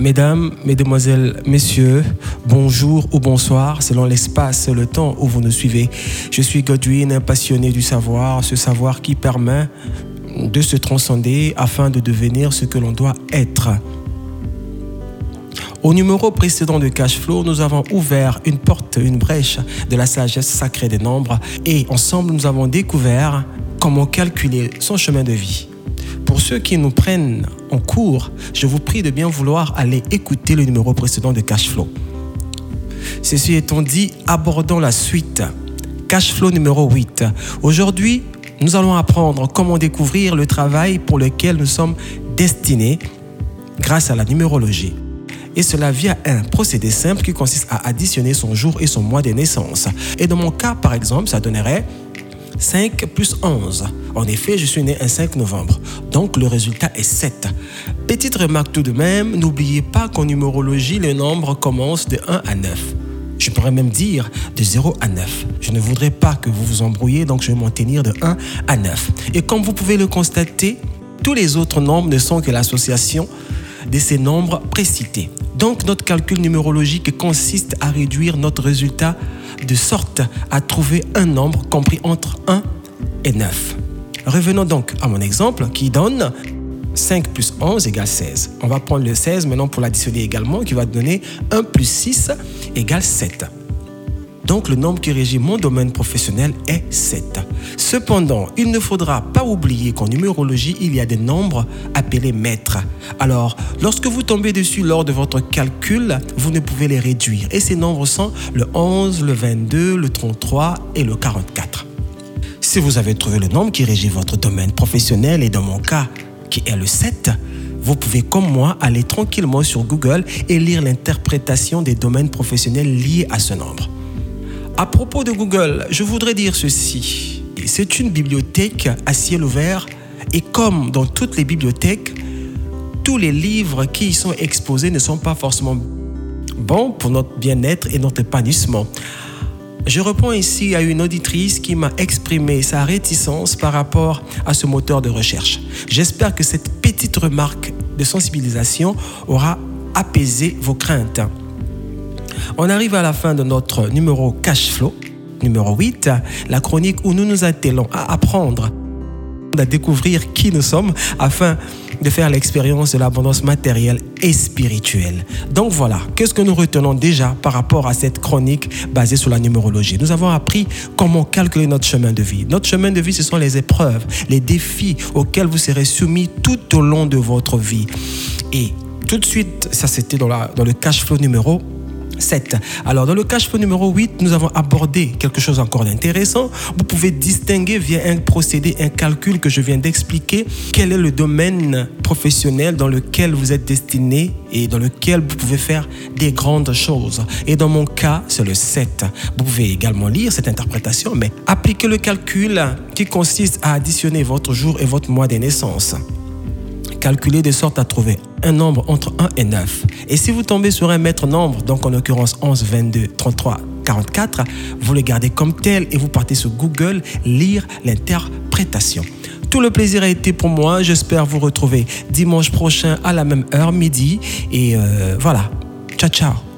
Mesdames, Mesdemoiselles, Messieurs, bonjour ou bonsoir selon l'espace et le temps où vous nous suivez. Je suis Godwin, un passionné du savoir, ce savoir qui permet de se transcender afin de devenir ce que l'on doit être. Au numéro précédent de Cashflow, nous avons ouvert une porte, une brèche de la sagesse sacrée des nombres et ensemble nous avons découvert comment calculer son chemin de vie. Pour ceux qui nous prennent en cours, je vous prie de bien vouloir aller écouter le numéro précédent de Cashflow. Ceci étant dit, abordons la suite. Cashflow numéro 8. Aujourd'hui, nous allons apprendre comment découvrir le travail pour lequel nous sommes destinés grâce à la numérologie. Et cela via un procédé simple qui consiste à additionner son jour et son mois de naissance. Et dans mon cas, par exemple, ça donnerait 5 plus 11. En effet, je suis né un 5 novembre, donc le résultat est 7. Petite remarque tout de même, n'oubliez pas qu'en numérologie, les nombres commencent de 1 à 9. Je pourrais même dire de 0 à 9. Je ne voudrais pas que vous vous embrouillez, donc je vais m'en tenir de 1 à 9. Et comme vous pouvez le constater, tous les autres nombres ne sont que l'association de ces nombres précités. Donc notre calcul numérologique consiste à réduire notre résultat de sorte à trouver un nombre compris entre 1 et 9. Revenons donc à mon exemple qui donne 5 plus 11 égale 16. On va prendre le 16 maintenant pour l'additionner également qui va donner 1 plus 6 égale 7. Donc le nombre qui régit mon domaine professionnel est 7. Cependant, il ne faudra pas oublier qu'en numérologie, il y a des nombres appelés mètres. Alors, lorsque vous tombez dessus lors de votre calcul, vous ne pouvez les réduire. Et ces nombres sont le 11, le 22, le 33 et le 44. Si vous avez trouvé le nombre qui régit votre domaine professionnel, et dans mon cas, qui est le 7, vous pouvez comme moi aller tranquillement sur Google et lire l'interprétation des domaines professionnels liés à ce nombre. À propos de Google, je voudrais dire ceci. C'est une bibliothèque à ciel ouvert et comme dans toutes les bibliothèques, tous les livres qui y sont exposés ne sont pas forcément bons pour notre bien-être et notre épanouissement. Je reprends ici à une auditrice qui m'a exprimé sa réticence par rapport à ce moteur de recherche. J'espère que cette petite remarque de sensibilisation aura apaisé vos craintes. On arrive à la fin de notre numéro Cash Flow, numéro 8, la chronique où nous nous attelons à apprendre à découvrir qui nous sommes afin de faire l'expérience de l'abondance matérielle et spirituelle. Donc voilà, qu'est-ce que nous retenons déjà par rapport à cette chronique basée sur la numérologie? Nous avons appris comment calculer notre chemin de vie. Notre chemin de vie, ce sont les épreuves, les défis auxquels vous serez soumis tout au long de votre vie. Et tout de suite, ça c'était dans, dans le cash flow numéro 7. Alors, dans le cash flow numéro 8, nous avons abordé quelque chose encore d'intéressant. Vous pouvez distinguer via un procédé, un calcul que je viens d'expliquer, quel est le domaine professionnel dans lequel vous êtes destiné et dans lequel vous pouvez faire des grandes choses. Et dans mon cas, c'est le 7. Vous pouvez également lire cette interprétation, mais appliquez le calcul qui consiste à additionner votre jour et votre mois de naissance calculer de sorte à trouver un nombre entre 1 et 9. Et si vous tombez sur un maître nombre, donc en l'occurrence 11, 22, 33, 44, vous le gardez comme tel et vous partez sur Google lire l'interprétation. Tout le plaisir a été pour moi. J'espère vous retrouver dimanche prochain à la même heure, midi. Et euh, voilà. Ciao, ciao.